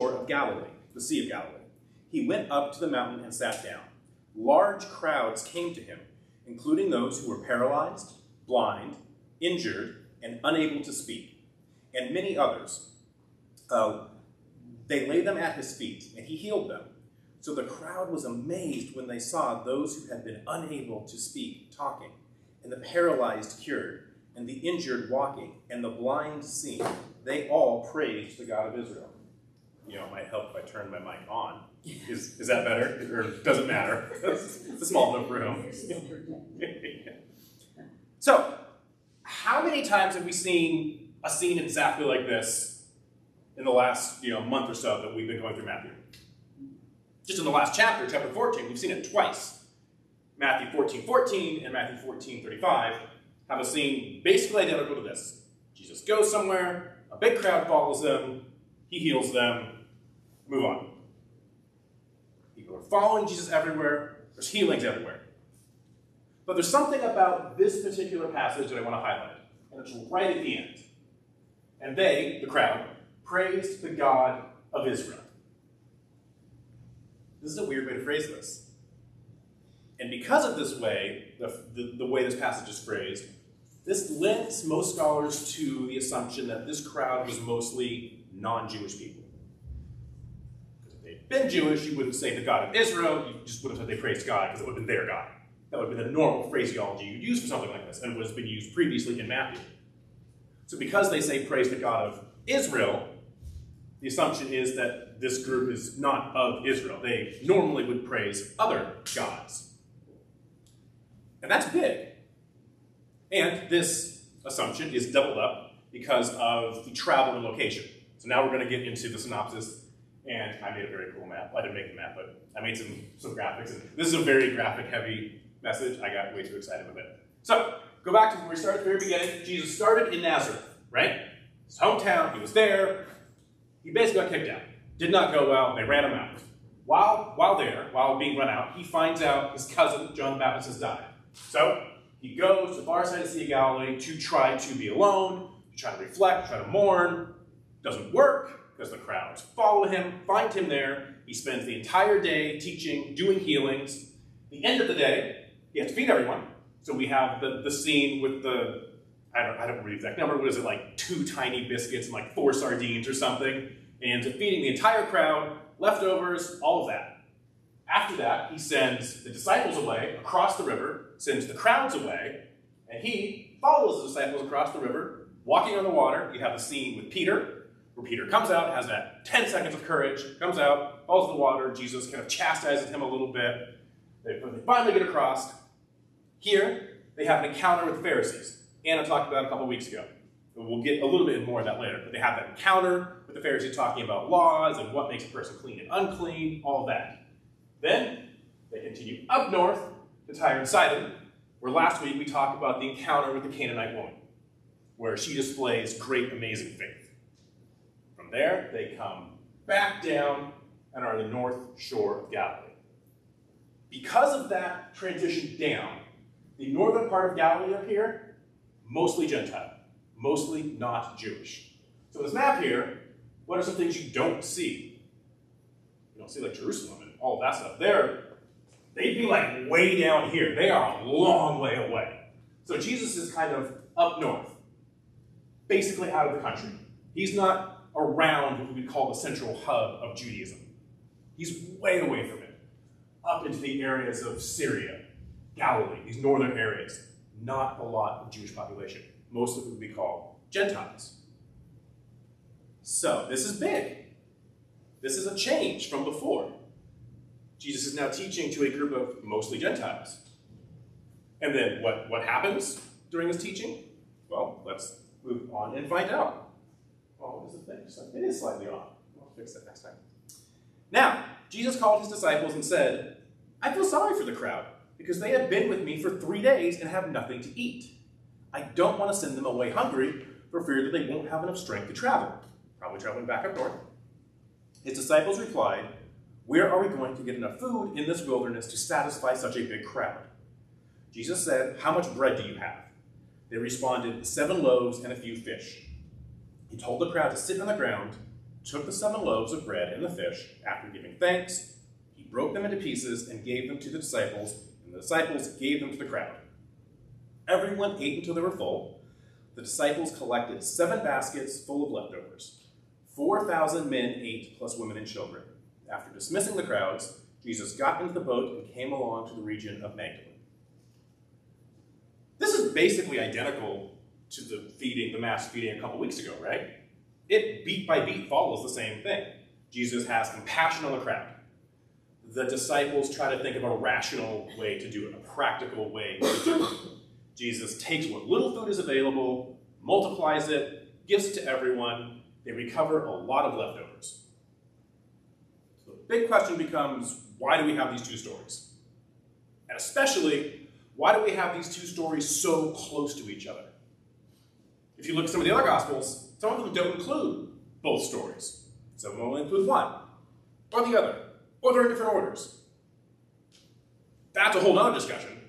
of Galilee, the Sea of Galilee. He went up to the mountain and sat down. Large crowds came to him, including those who were paralyzed, blind, injured, and unable to speak, and many others. Uh, they laid them at his feet, and he healed them. So the crowd was amazed when they saw those who had been unable to speak talking, and the paralyzed cured, and the injured walking, and the blind seeing. They all praised the God of Israel. You know, it might help if I turn my mic on. Is, is that better? Or does it matter? it's a small enough room. so, how many times have we seen a scene exactly like this in the last you know month or so that we've been going through Matthew? Just in the last chapter, chapter 14, we've seen it twice. Matthew 14, 14 and Matthew 14, 35 have a scene basically identical to this. Jesus goes somewhere, a big crowd follows him, he heals them, move on. People are following Jesus everywhere, there's healings everywhere. But there's something about this particular passage that I want to highlight, and it's right at the end. And they, the crowd, praised the God of Israel. This is a weird way to phrase this. And because of this way, the, the, the way this passage is phrased, this lends most scholars to the assumption that this crowd was mostly non-Jewish people. Been Jewish, you wouldn't say the God of Israel, you just would have said they praised God because it would have been their God. That would have been the normal phraseology you'd use for something like this, and it was been used previously in Matthew. So because they say praise the God of Israel, the assumption is that this group is not of Israel. They normally would praise other gods. And that's big. And this assumption is doubled up because of the travel and location. So now we're going to get into the synopsis, and I made a very cool map. I didn't make the map, but I made some, some graphics. And this is a very graphic-heavy message. I got way too excited with it. So, go back to where we started at the very beginning. Jesus started in Nazareth, right? His hometown, he was there. He basically got kicked out. Did not go well, they ran him out. While, while there, while being run out, he finds out his cousin, John the Baptist, has died. So, he goes to the far side of the Sea of Galilee to try to be alone, to try to reflect, try to mourn. Doesn't work because the crowds follow him, find him there. He spends the entire day teaching, doing healings. The end of the day, he has to feed everyone. So we have the, the scene with the, I don't, I don't remember the exact number, what is it, like two tiny biscuits and like four sardines or something. And feeding the entire crowd, leftovers, all of that. After that, he sends the disciples away across the river, sends the crowds away, and he follows the disciples across the river, walking on the water. You have a scene with Peter, Peter comes out, has that 10 seconds of courage, comes out, falls in the water. Jesus kind of chastises him a little bit. They finally get across. Here, they have an encounter with the Pharisees. Anna talked about a couple weeks ago. We'll get a little bit more of that later. But they have that encounter with the Pharisees talking about laws and what makes a person clean and unclean, all that. Then they continue up north to Tyre and Sidon, where last week we talked about the encounter with the Canaanite woman, where she displays great, amazing faith. There, they come back down and are the north shore of Galilee. Because of that transition down, the northern part of Galilee up here, mostly Gentile, mostly not Jewish. So this map here, what are some things you don't see? You don't see like Jerusalem and all that stuff. They're, they'd be like way down here. They are a long way away. So Jesus is kind of up north, basically out of the country. He's not around what we would call the central hub of Judaism. He's way away from it, up into the areas of Syria, Galilee, these northern areas. Not a lot of Jewish population. Most of it would be called Gentiles. So this is big. This is a change from before. Jesus is now teaching to a group of mostly Gentiles. And then what, what happens during his teaching? Well, let's move on and find out. Oh, what is the thing? It is slightly off. I'll fix that next time. Now, Jesus called his disciples and said, I feel sorry for the crowd, because they have been with me for three days and have nothing to eat. I don't want to send them away hungry for fear that they won't have enough strength to travel. Probably traveling back up north. His disciples replied, Where are we going to get enough food in this wilderness to satisfy such a big crowd? Jesus said, How much bread do you have? They responded, Seven loaves and a few fish. He told the crowd to sit on the ground, took the seven loaves of bread and the fish, after giving thanks, he broke them into pieces and gave them to the disciples, and the disciples gave them to the crowd. Everyone ate until they were full. The disciples collected seven baskets full of leftovers. Four thousand men ate, plus women and children. After dismissing the crowds, Jesus got into the boat and came along to the region of Magdala. This is basically identical to the feeding, the mass feeding a couple weeks ago, right? It beat by beat follows the same thing. Jesus has compassion on the crowd. The disciples try to think of a rational way to do it, a practical way to do it. Jesus takes what little food is available, multiplies it, gives to everyone. They recover a lot of leftovers. So the big question becomes why do we have these two stories? And especially, why do we have these two stories so close to each other? If you look at some of the other Gospels, some of them don't include both stories. Some of them only include one, or the other, or they're in different orders. That's a whole other discussion.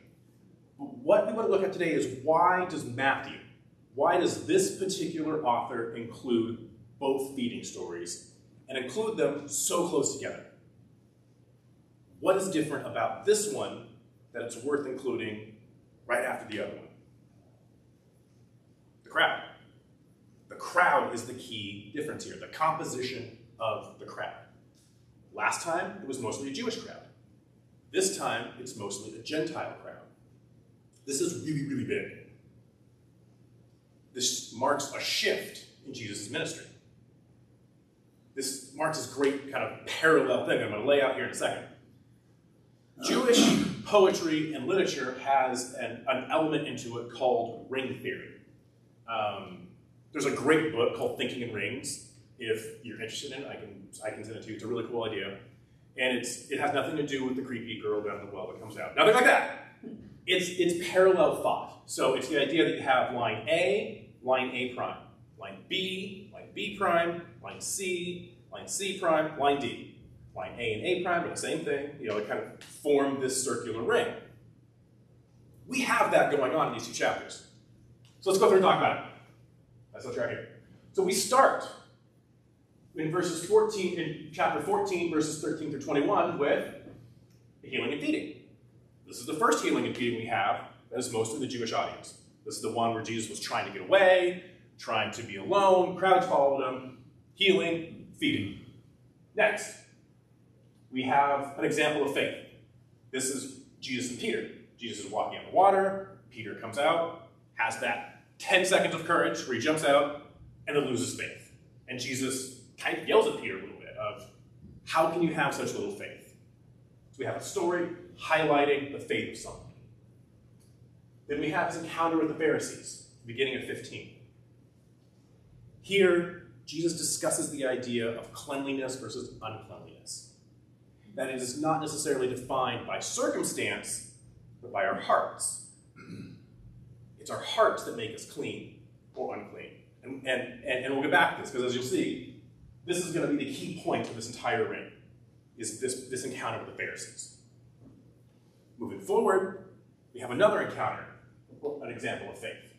But what we want to look at today is why does Matthew, why does this particular author include both feeding stories and include them so close together? What is different about this one that it's worth including right after the other one? Crowd. The crowd is the key difference here, the composition of the crowd. Last time, it was mostly a Jewish crowd. This time, it's mostly a Gentile crowd. This is really, really big. This marks a shift in Jesus' ministry. This marks this great kind of parallel thing I'm going to lay out here in a second. Jewish poetry and literature has an, an element into it called ring theory. Um, there's a great book called Thinking in Rings. If you're interested in it, I can, I can send it to you. It's a really cool idea. And it's, it has nothing to do with the creepy girl down the well that comes out. Nothing like that. It's, it's parallel thought. So it's the idea that you have line A, line A prime, line B, line B prime, line C, line C prime, line D. Line A and A prime are the same thing. You know, they kind of form this circular ring. We have that going on in these two chapters. So let's go through and talk about it. That's what's right here. So we start in verses 14, in chapter 14, verses 13 through 21, with the healing and feeding. This is the first healing and feeding we have that is of the Jewish audience. This is the one where Jesus was trying to get away, trying to be alone, crowds followed him, healing, feeding. Next, we have an example of faith. This is Jesus and Peter. Jesus is walking on the water, Peter comes out, has that 10 seconds of courage where he jumps out and then loses faith. And Jesus kind of yells at Peter a little bit of, how can you have such little faith? So we have a story highlighting the faith of someone. Then we have his encounter with the Pharisees, beginning of 15. Here, Jesus discusses the idea of cleanliness versus uncleanliness. That it is not necessarily defined by circumstance, but by our hearts. It's our hearts that make us clean or unclean. And, and, and, and we'll get back to this, because as you'll see, this is going to be the key point of this entire ring, is this, this encounter with the Pharisees. Moving forward, we have another encounter, an example of faith.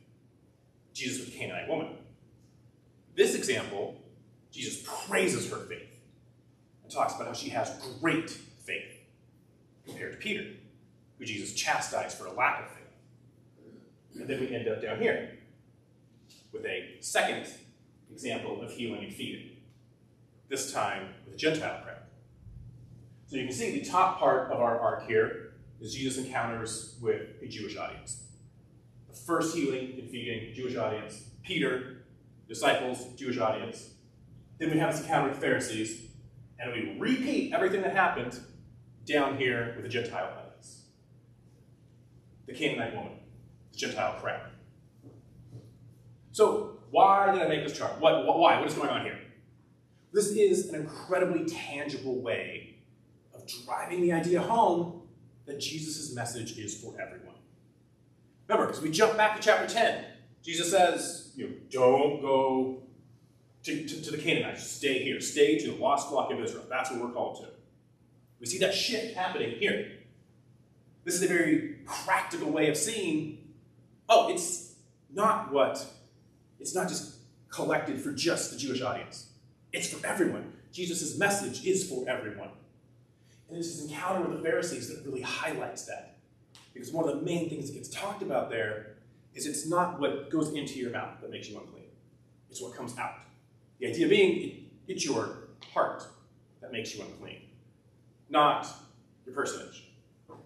Jesus with the Canaanite woman. This example, Jesus praises her faith and talks about how she has great faith compared to Peter, who Jesus chastised for a lack of faith. And then we end up down here with a second example of healing and feeding, this time with a Gentile crowd. So you can see the top part of our arc here is Jesus encounters with a Jewish audience. The first healing and feeding, Jewish audience. Peter, disciples, Jewish audience. Then we have this encounter with Pharisees, and we repeat everything that happened down here with the Gentile audience. The Canaanite woman, Gentile crowd. So, why did I make this chart? What, why? What is going on here? This is an incredibly tangible way of driving the idea home that Jesus' message is for everyone. Remember, because we jump back to chapter 10, Jesus says, you know, don't go to, to, to the Canaanites, stay here, stay to the lost flock of Israel. That's what we're called to. We see that shift happening here. This is a very practical way of seeing, oh, it's not what, it's not just collected for just the Jewish audience. It's for everyone. Jesus' message is for everyone. And it's this encounter with the Pharisees that really highlights that. Because one of the main things that gets talked about there is it's not what goes into your mouth that makes you unclean, it's what comes out. The idea being, it's your heart that makes you unclean, not your personage,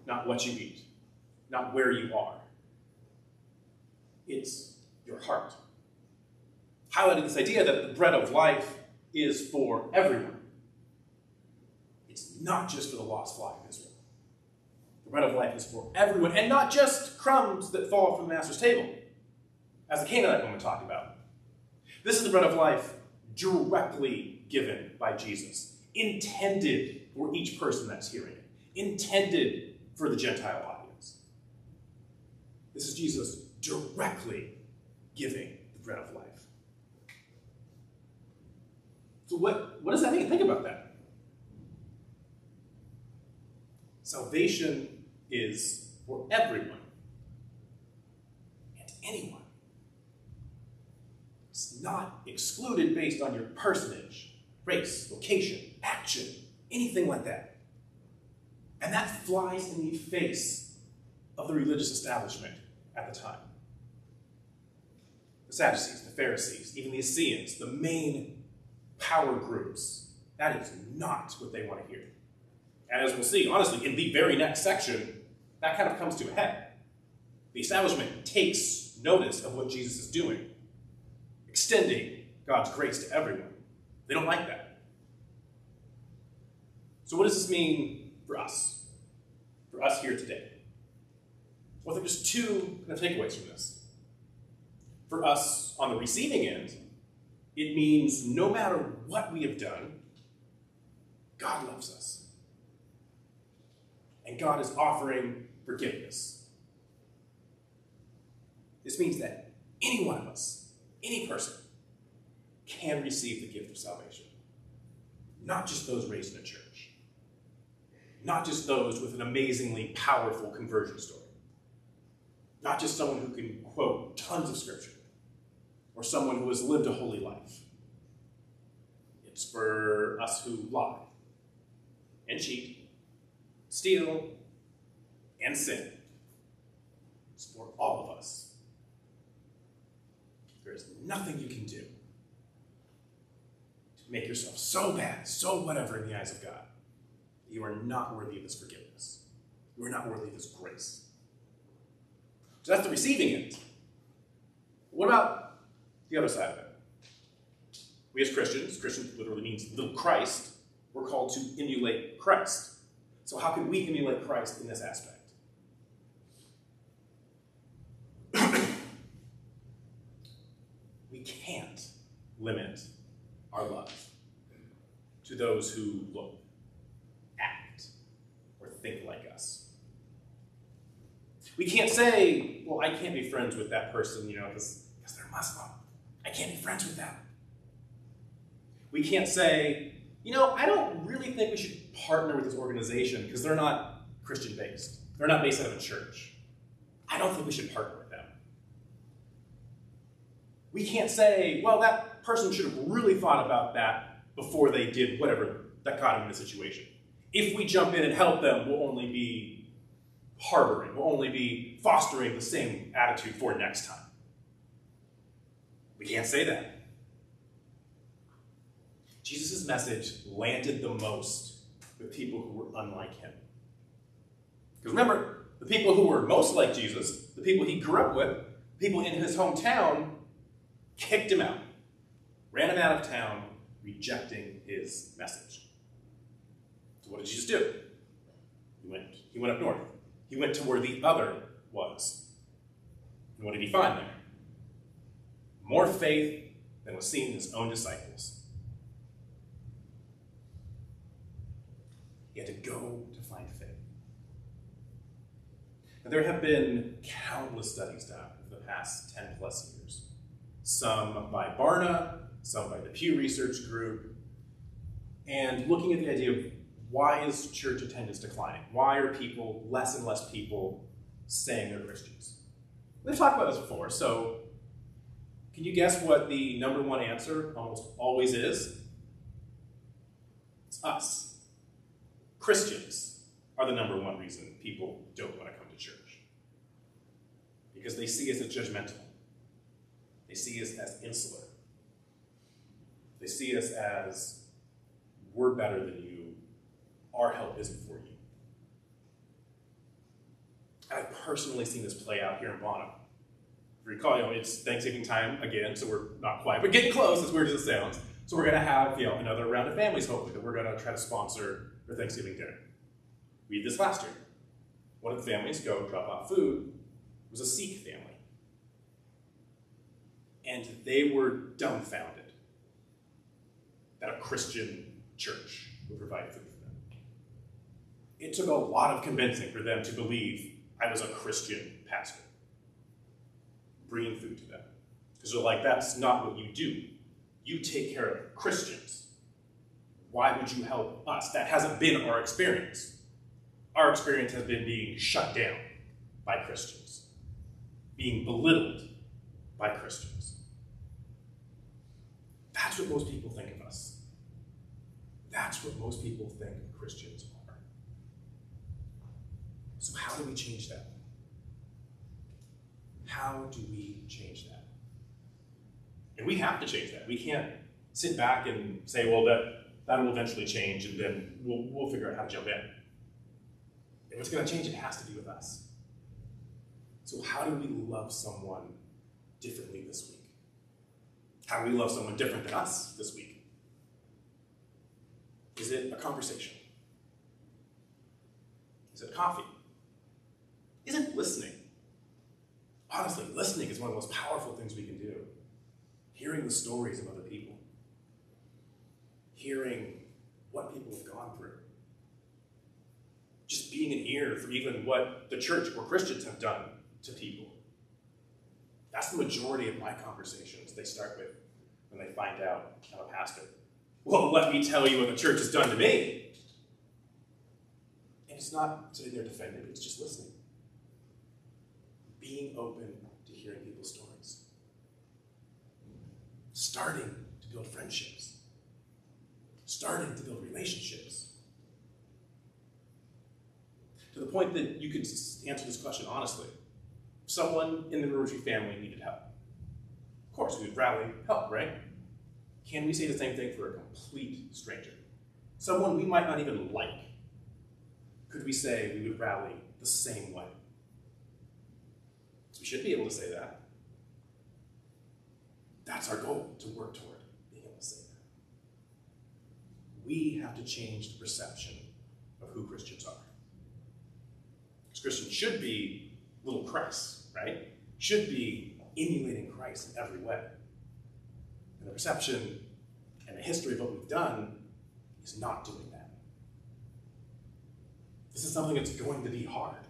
not what you eat, not where you are. It's your heart. Highlighting this idea that the bread of life is for everyone. It's not just for the lost flock of Israel. The bread of life is for everyone, and not just crumbs that fall from the master's table, as the Canaanite woman talked about. This is the bread of life directly given by Jesus, intended for each person that's hearing it, intended for the Gentile audience. This is Jesus directly giving the bread of life. So, what, what does that mean? Think about that. Salvation is for everyone and anyone. It's not excluded based on your personage, race, location, action, anything like that. And that flies in the face of the religious establishment at the time. The Sadducees, the Pharisees, even the Essenes, the main power groups. That is not what they want to hear. And as we'll see, honestly, in the very next section, that kind of comes to a head. The establishment takes notice of what Jesus is doing, extending God's grace to everyone. They don't like that. So, what does this mean for us? For us here today? Well, I think there's two kind of takeaways from this. For us on the receiving end, it means no matter what we have done, God loves us. And God is offering forgiveness. This means that any one of us, any person, can receive the gift of salvation. Not just those raised in a church, not just those with an amazingly powerful conversion story, not just someone who can quote tons of scripture or someone who has lived a holy life. It's for us who lie and cheat, steal, and sin. It's for all of us. There is nothing you can do to make yourself so bad, so whatever in the eyes of God. You are not worthy of His forgiveness. You are not worthy of His grace. So that's the receiving end. What about the other side of it. We as Christians, Christian literally means little Christ, we're called to emulate Christ. So, how can we emulate Christ in this aspect? we can't limit our love to those who look, act, or think like us. We can't say, well, I can't be friends with that person, you know, because they're Muslim. I can't be friends with them. We can't say, you know, I don't really think we should partner with this organization because they're not Christian based. They're not based out of a church. I don't think we should partner with them. We can't say, well, that person should have really thought about that before they did whatever that got them in the situation. If we jump in and help them, we'll only be harboring, we'll only be fostering the same attitude for next time. We can't say that. Jesus' message landed the most with people who were unlike him. Because remember, the people who were most like Jesus, the people he grew up with, people in his hometown, kicked him out, ran him out of town, rejecting his message. So what did Jesus do? He went, he went up north. He went to where the other was. And what did he find there? more faith than was seen in his own disciples. He had to go to find faith. And there have been countless studies done over the past 10 plus years. Some by Barna, some by the Pew Research Group, and looking at the idea of why is church attendance declining? Why are people, less and less people, saying they're Christians? We've talked about this before, so can you guess what the number one answer almost always is? It's us. Christians are the number one reason people don't want to come to church. Because they see us as judgmental. They see us as insular. They see us as we're better than you. Our help isn't for you. I've personally seen this play out here in Bonham. If you recall, you know, it's Thanksgiving time again, so we're not quite, but getting close, as weird as it sounds. So we're going to have, you know, another round of families, hopefully, that we're going to try to sponsor for Thanksgiving dinner. We did this last year. One of the families go drop off food it was a Sikh family. And they were dumbfounded that a Christian church would provide food. It took a lot of convincing for them to believe I was a Christian pastor bringing food to them. Because they're like, that's not what you do. You take care of Christians. Why would you help us? That hasn't been our experience. Our experience has been being shut down by Christians, being belittled by Christians. That's what most people think of us. That's what most people think Christians are. So, how do we change that? How do we change that? And we have to change that. We can't sit back and say, well, that, that will eventually change and then we'll, we'll figure out how to jump in. If it's going to change, it has to be with us. So, how do we love someone differently this week? How do we love someone different than us this week? Is it a conversation? Is it coffee? Is it listening? Honestly, listening is one of the most powerful things we can do. Hearing the stories of other people, hearing what people have gone through, just being an ear for even what the church or Christians have done to people. That's the majority of my conversations. They start with when they find out I'm a pastor. Well, let me tell you what the church has done to me. And it's not sitting there defending, it's just listening. Being open to hearing people's stories. Starting to build friendships. Starting to build relationships. To the point that you could answer this question honestly. Someone in the Murphy family needed help. Of course, we would rally help, right? Can we say the same thing for a complete stranger? Someone we might not even like. Could we say we would rally the same way? Should be able to say that. That's our goal to work toward being able to say that. We have to change the perception of who Christians are. Because Christians should be little Christ, right? Should be emulating Christ in every way. And the perception and the history of what we've done is not doing that. This is something that's going to be hard.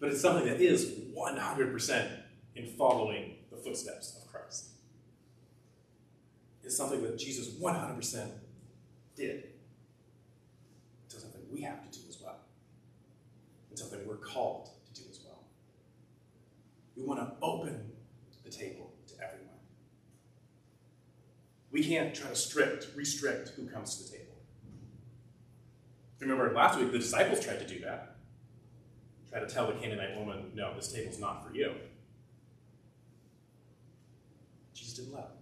But it's something that is 100% in following the footsteps of Christ. It's something that Jesus 100% did. It's something we have to do as well. It's something we're called to do as well. We want to open the table to everyone. We can't try to strict, restrict who comes to the table. Remember last week, the disciples tried to do that. Try to tell the Canaanite woman, no, this table's not for you. Jesus didn't them.